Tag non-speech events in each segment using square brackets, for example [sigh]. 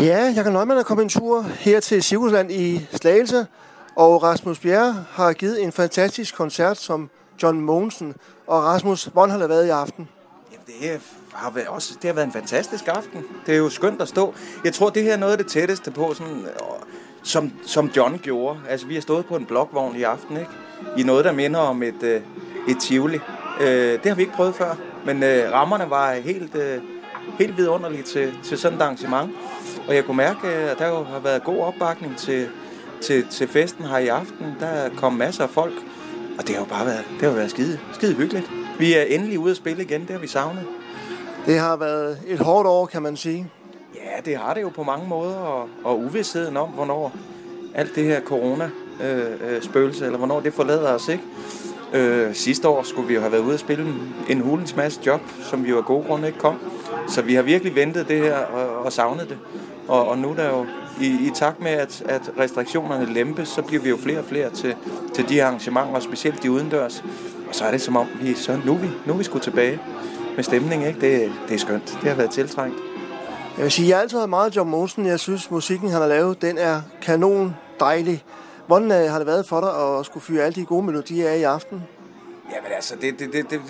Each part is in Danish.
Ja, jeg kan er kommet en tur her til Cirkusland i Slagelse, og Rasmus Bjerre har givet en fantastisk koncert som John Mogensen. Og Rasmus, hvordan har det været i aften? Jamen, det har, været også, det har været en fantastisk aften. Det er jo skønt at stå. Jeg tror, det her er noget af det tætteste på, sådan, øh, som, som John gjorde. Altså, vi har stået på en blokvogn i aften, ikke? I noget, der minder om et, øh, et tivoli. Øh, det har vi ikke prøvet før, men øh, rammerne var helt, øh, helt vidunderlige til, til sådan et arrangement. Og jeg kunne mærke, at der jo har været god opbakning til, til, til festen her i aften. Der er kommet masser af folk, og det har jo bare været, det har været skide, skide hyggeligt. Vi er endelig ude at spille igen, det har vi savnet. Det har været et hårdt år, kan man sige. Ja, det har det jo på mange måder, og, og uvidsheden om, hvornår alt det her corona-spøgelse, øh, eller hvornår det forlader os, ikke? Øh, sidste år skulle vi jo have været ude at spille en hulens masse job, som vi jo af gode grunde ikke kom. Så vi har virkelig ventet det her og, og savnet det. Og, og nu der jo, i, i takt med, at, at restriktionerne lempes, så bliver vi jo flere og flere til, til de arrangementer, specielt de udendørs. Og så er det som om, vi, så nu, vi, nu vi skulle tilbage med stemning. Ikke? Det, det er skønt. Det har været tiltrængt. Jeg vil sige, jeg har altid været meget John Monsen. Jeg synes, musikken, han har lavet, den er kanon dejlig. Hvordan øh, har det været for dig at skulle fyre alle de gode melodier af i aften? Jamen altså, det, det, det, det,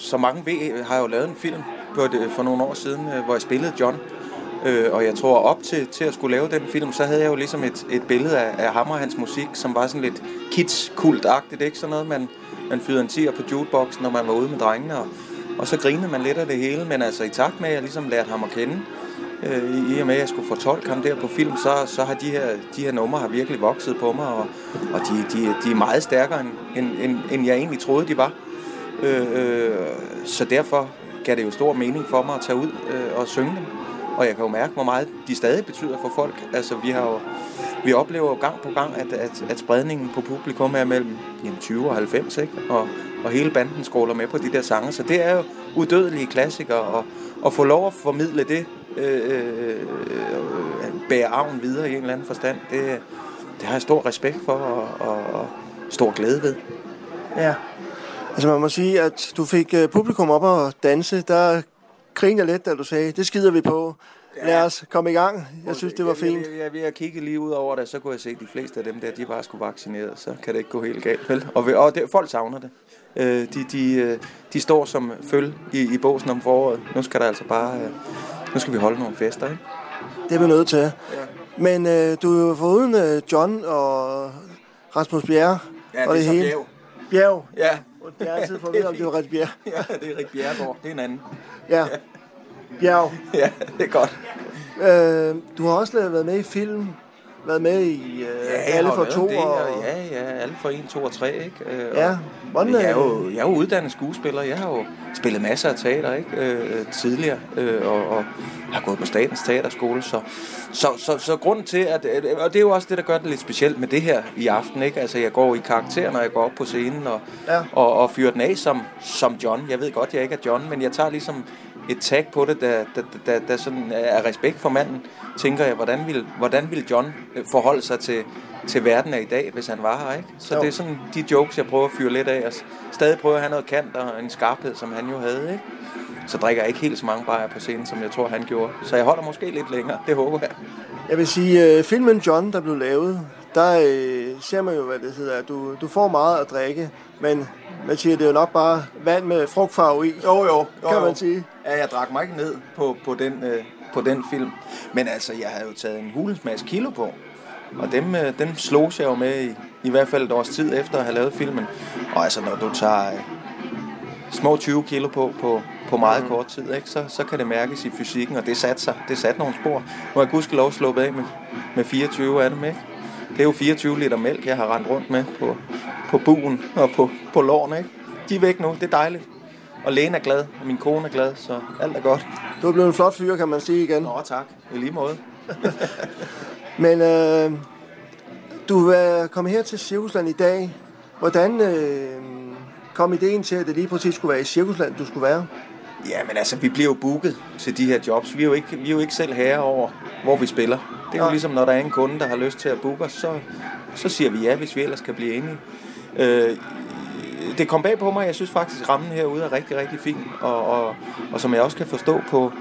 så mange ved, har jeg jo lavet en film på det, for nogle år siden, øh, hvor jeg spillede John. Øh, og jeg tror, op til, til at skulle lave den film, så havde jeg jo ligesom et, et billede af, af ham og hans musik, som var sådan lidt kids-kult-agtigt, ikke? Sådan noget, man, man fyrede en tiger på jukeboxen, når man var ude med drengene, og, og så grinede man lidt af det hele. Men altså, i takt med, at jeg ligesom lærte ham at kende, øh, Øh, i og med, at jeg skulle fortolke ham der på film, så, så har de her, de her numre har virkelig vokset på mig, og, og de, de, de er meget stærkere, end, end, end, jeg egentlig troede, de var. Øh, øh, så derfor gav det jo stor mening for mig at tage ud øh, og synge dem. Og jeg kan jo mærke, hvor meget de stadig betyder for folk. Altså, vi har jo, vi oplever jo gang på gang, at, at, at spredningen på publikum er mellem jamen, 20 og 90, ikke? Og, og hele banden skråler med på de der sange. Så det er jo udødelige klassikere, og at få lov at formidle det, øh, øh, bære arven videre i en eller anden forstand, det, det har jeg stor respekt for og, og, og stor glæde ved. Ja. Altså man må sige, at du fik publikum op og danse. Der griner lidt, da du sagde, det skider vi på. Ja. Lad os komme i gang. Jeg synes, det var fint. Jeg, jeg, jeg, jeg kigge lige ud over det, så kunne jeg se, at de fleste af dem der, de bare skulle vaccineret. Så kan det ikke gå helt galt, vel? Og, og det, folk savner det. Øh, de, de, øh, de står som føl i, i båsen om foråret. Nu skal der altså bare... Øh, nu skal vi holde nogle fester, ikke? Det er vi nødt til. Ja. Men øh, du er jo foruden øh, John og Rasmus Bjerre. Ja, og det, det er hele. Bjerg. Ja. Det er altid for at om det var Rik Bjerre. [laughs] ja, det er Rik Bjerregård. Det er en anden. Ja. Bjerg. ja, det er godt. Øh, du har også været med i film, været med i øh, ja, alle for to. Del, og... Ja, ja, alle for en, to og tre, ikke? Øh, ja. Hvordan, jeg, er jo, jeg er jo uddannet skuespiller. Jeg har jo spillet masser af teater, ikke? Øh, tidligere, øh, og, og har gået på Statens Teaterskole, så, så, så, så grunden til, at, og det er jo også det, der gør det lidt specielt med det her i aften, ikke? Altså, jeg går i karakter, når jeg går op på scenen, og, ja. og, og fyrer den af som, som John. Jeg ved godt, jeg ikke er John, men jeg tager ligesom et tag på det, der, der, der, der sådan er respekt for manden, tænker jeg, hvordan vil, hvordan vil John forholde sig til, til verden af i dag, hvis han var her, ikke? Så jo. det er sådan de jokes, jeg prøver at fyre lidt af, og stadig prøver at have noget kant og en skarphed, som han jo havde, ikke? Så drikker jeg ikke helt så mange bajer på scenen, som jeg tror, han gjorde. Så jeg holder måske lidt længere, det håber jeg. Jeg vil sige, uh, filmen John, der blev lavet, der uh, ser man jo, hvad det hedder, du, du får meget at drikke, men man siger, det er jo nok bare vand med frugtfarve i. Jo, jo. jo kan man jo. sige. Ja, jeg drak mig ikke ned på, på, den, øh, på den film. Men altså, jeg havde jo taget en hulens masse kilo på. Og dem, øh, dem slog jeg jo med i, i hvert fald et års tid efter at have lavet filmen. Og altså, når du tager øh, små 20 kilo på, på, på meget mm. kort tid, ikke, så, så kan det mærkes i fysikken, og det satte sig. Det satte nogle spor. Nu har jeg gudskelov sluppet af med, med 24 af dem, ikke? Det er jo 24 liter mælk, jeg har rendt rundt med på, på buen og på, på lårene, ikke? De er væk nu, det er dejligt. Og Lene er glad, og min kone er glad, så alt er godt. Du er blevet en flot fyr, kan man sige igen. Nå, tak. I lige måde. [laughs] Men øh, du er kommet her til Cirkusland i dag. Hvordan øh, kom ideen til, at det lige præcis skulle være i Cirkusland, du skulle være? Ja, men altså, vi bliver jo booket til de her jobs. Vi er jo ikke, vi er jo ikke selv herre over, hvor vi spiller. Det er jo ligesom, når der er en kunde, der har lyst til at booke os, så, så siger vi ja, hvis vi ellers kan blive enige. Øh, det kom bag på mig. Jeg synes faktisk, at rammen herude er rigtig, rigtig fin. Og, og, og som jeg også kan forstå på,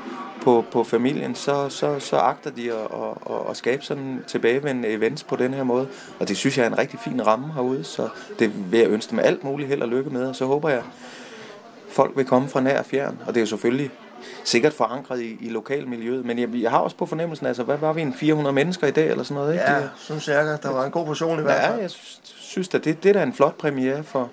på, på familien, så, så, så agter de at, at, at, at skabe sådan tilbagevendende events på den her måde. Og det synes jeg er en rigtig fin ramme herude, så det vil jeg ønske dem alt muligt held og lykke med. Og så håber jeg, folk vil komme fra nær og fjern. Og det er jo selvfølgelig sikkert forankret i, i lokalmiljøet. Men jeg, jeg har også på fornemmelsen, altså, hvad var vi, en 400 mennesker i dag, eller sådan noget? Ikke? Ja, sådan cirka. Der var en god portion i hvert fald. Ja, jeg synes at det, det er da en flot premiere for,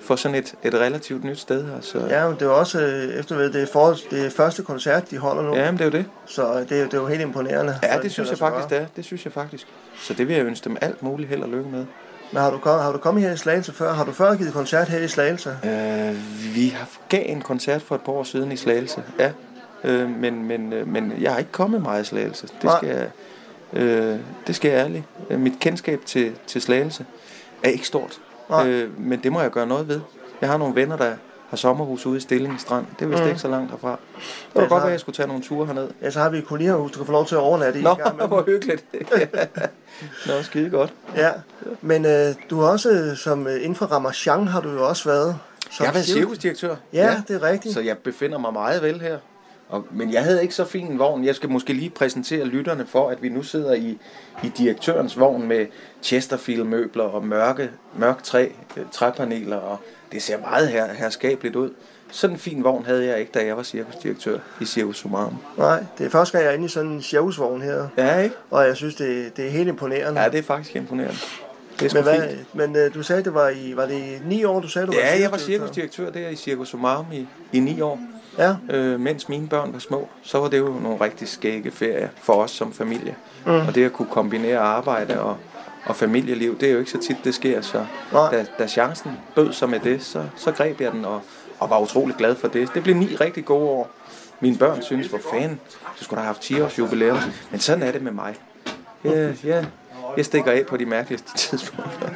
for sådan et, et relativt nyt sted her. Så. Ja, men det er også øh, efterved, det er, for, det er første koncert, de holder nu. Ja, men det er jo det. Så det, er, det er jo helt imponerende. Ja, det synes jeg faktisk, det er. Det synes jeg faktisk. Så det vil jeg ønske dem alt muligt held og lykke med. Men har du, kommet, har du kommet her i Slagelse før? Har du før givet koncert her i Slagelse? Øh, vi har gav en koncert for et par år siden i Slagelse, ja. Øh, men, men, øh, men jeg har ikke kommet meget i Slagelse. Det skal, jeg, øh, det skal jeg ærligt. Øh, mit kendskab til, til Slagelse er ikke stort. Øh, men det må jeg gøre noget ved. Jeg har nogle venner, der har sommerhus ude i Stilling Strand. Det er vist mm. ikke så langt herfra. Det var ja, godt være, at jeg skulle tage nogle ture herned. Ja, så har vi et kolonierhus, du kan få lov til at overnatte i. Nå, [laughs] hvor hyggeligt. [laughs] Nå, skide godt. Ja, men øh, du har også, øh, som øh, inden for Ramachan, har du jo også været. Som jeg har været cirkusdirektør. Ja, ja, det er rigtigt. Så jeg befinder mig meget vel her. Og, men jeg havde ikke så fin en vogn. Jeg skal måske lige præsentere lytterne for, at vi nu sidder i, i direktørens vogn med Chesterfield-møbler og mørke, mørk træ, øh, træpaneler, og det ser meget her, herskabeligt ud. Sådan en fin vogn havde jeg ikke, da jeg var cirkusdirektør i Circus Sumarum. Nej, det er første gang, jeg er inde i sådan en cirkusvogn her. Ja, ikke? Og jeg synes, det, det er helt imponerende. Ja, det er faktisk imponerende. Det er men, hvad, fint. men uh, du sagde, det var i, var det ni år, du sagde, du ja, var Ja, jeg var cirkusdirektør der i Circus Sumarum i, i ni år. Ja. Øh, mens mine børn var små, så var det jo nogle rigtig skægge ferier for os som familie. Mm. Og det at kunne kombinere arbejde og, og familieliv, det er jo ikke så tit, det sker. Så da, da chancen bød sig med det, så, så greb jeg den og, og var utrolig glad for det. Det blev ni rigtig gode år. Mine børn synes, hvor fanden, du skulle have haft 10 års jubilæum. Men sådan er det med mig. Ja, ja, jeg stikker af på de mærkeligste [laughs] tidspunkter.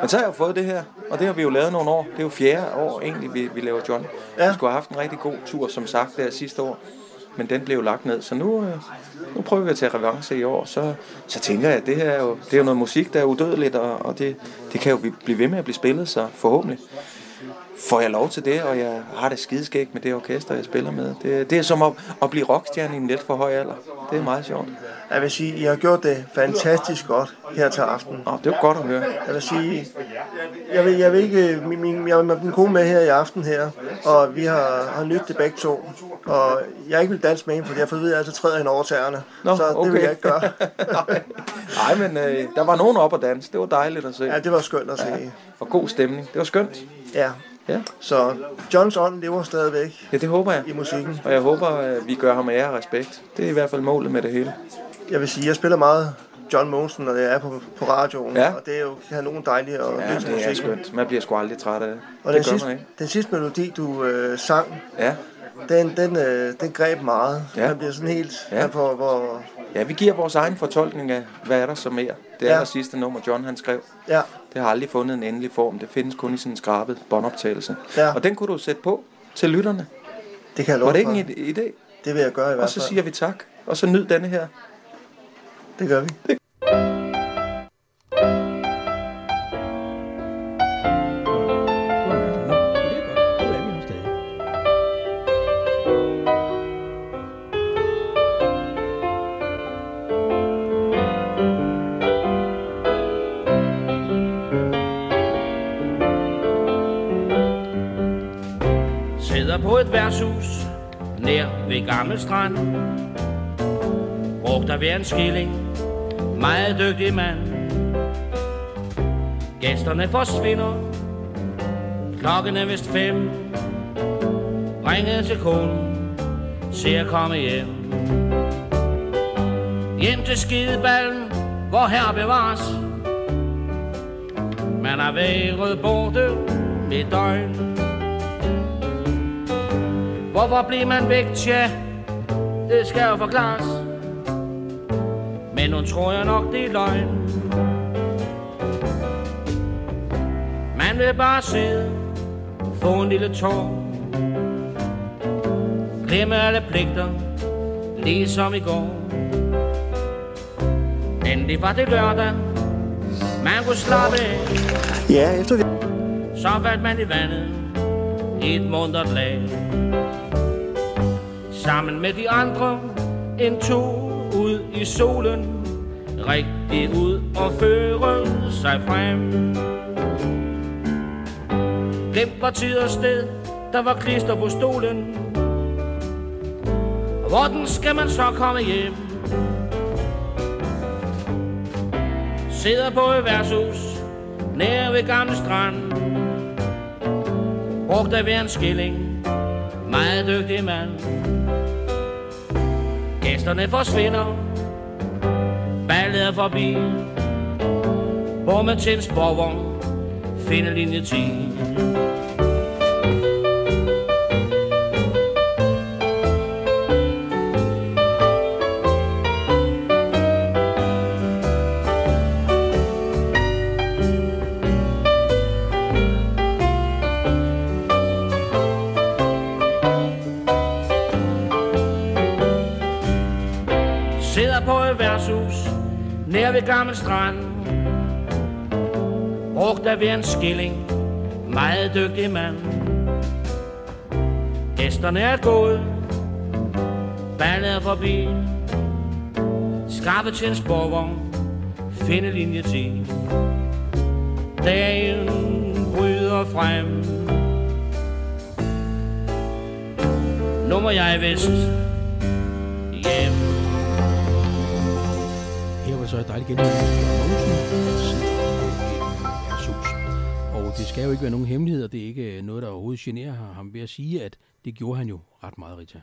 Men så har jeg jo fået det her, og det har vi jo lavet nogle år. Det er jo fjerde år egentlig, vi, vi laver John. Ja. Vi skulle have haft en rigtig god tur, som sagt, der sidste år. Men den blev lagt ned, så nu, øh, nu prøver vi at tage revanche i år. Så, så tænker jeg, at det her er jo, det er jo noget musik, der er udødeligt, og, og det, det kan jo blive ved med at blive spillet, så forhåbentlig får jeg lov til det, og jeg har det skideskægt med det orkester, jeg spiller med. Det, det er som at, at blive rockstjerne i en lidt for høj alder. Det er meget sjovt. Jeg vil sige, I har gjort det fantastisk godt her til aften. Oh, det er godt at høre. Jeg vil sige, jeg vil, jeg vil ikke, min, min, jeg har min kone med her i aften her, og vi har, har nyttet det begge to. Og jeg ikke vil danse med hende, fordi jeg får at vide, at jeg altid træder hende over tæerne. Nå, så det okay. vil jeg ikke gøre. [laughs] Nej, men øh, der var nogen op at danse. Det var dejligt at se. Ja, det var skønt at se. Ja. Og god stemning. Det var skønt. Ja. Ja. Så Johns ånd lever stadigvæk ja, det håber jeg. i musikken. Og jeg håber, at vi gør ham ære og respekt. Det er i hvert fald målet med det hele. Jeg vil sige, jeg spiller meget John Monsen, når jeg er på, på radioen. Ja. Og det er jo kan have nogen dejlige og Ja, det er skønt. Man bliver sgu aldrig træt af det. Og det den, sidste, den sidste melodi, du øh, sang, ja. den, den, øh, den greb meget. Ja. Man bliver sådan helt... Ja. På, hvor... ja, vi giver vores egen fortolkning af, hvad er der så mere. Det er ja. sidste nummer, John han skrev. Ja. Det har aldrig fundet en endelig form. Det findes kun i sådan en skrabet båndoptagelse. Ja. Og den kunne du sætte på til lytterne. Det kan jeg love Var det ikke en idé? Det vil jeg gøre i hvert fald. Og så siger vi tak. Og så nyd denne her. Det gør vi. Det på et værtshus nær ved Gammel Strand. Brugte af hver en skilling, meget dygtig mand. Gæsterne forsvinder, klokken er vist fem. Ringede til konen, ser komme hjem. Hjem til skideballen, hvor her bevares. Man har været borte med døgn. Hvorfor bliver man væk, tja? Det skal jo forklares. Men nu tror jeg nok, det er løgn. Man vil bare sidde, få en lille tår. Glemme alle pligter, ligesom i går. Endelig var det lørdag, man kunne slappe af. Ja, efter vi... Så faldt man i vandet, i et mundret lag sammen med de andre en to ud i solen. Rigtig ud og føre sig frem. Glem var tid og sted, der var klister på stolen. Hvordan skal man så komme hjem? Sidder på et værtshus nær ved gamle strand. Brugt af hver en skilling, meget dygtig mand. Gæsterne forsvinder, ballet er forbi. Bommet til en sporvogn, Finde linje 10 nær ved gammel strand. Brugt af ved en skilling, meget dygtig mand. Gæsterne er gået, ballet er forbi. Skaffe til en sporvogn, finde linje 10 Dagen bryder frem. Nu må jeg vist hjem så er dejligt igen. Og det skal jo ikke være nogen hemmelighed, og det er ikke noget, der overhovedet generer ham ved at sige, at det gjorde han jo ret meget, Rita.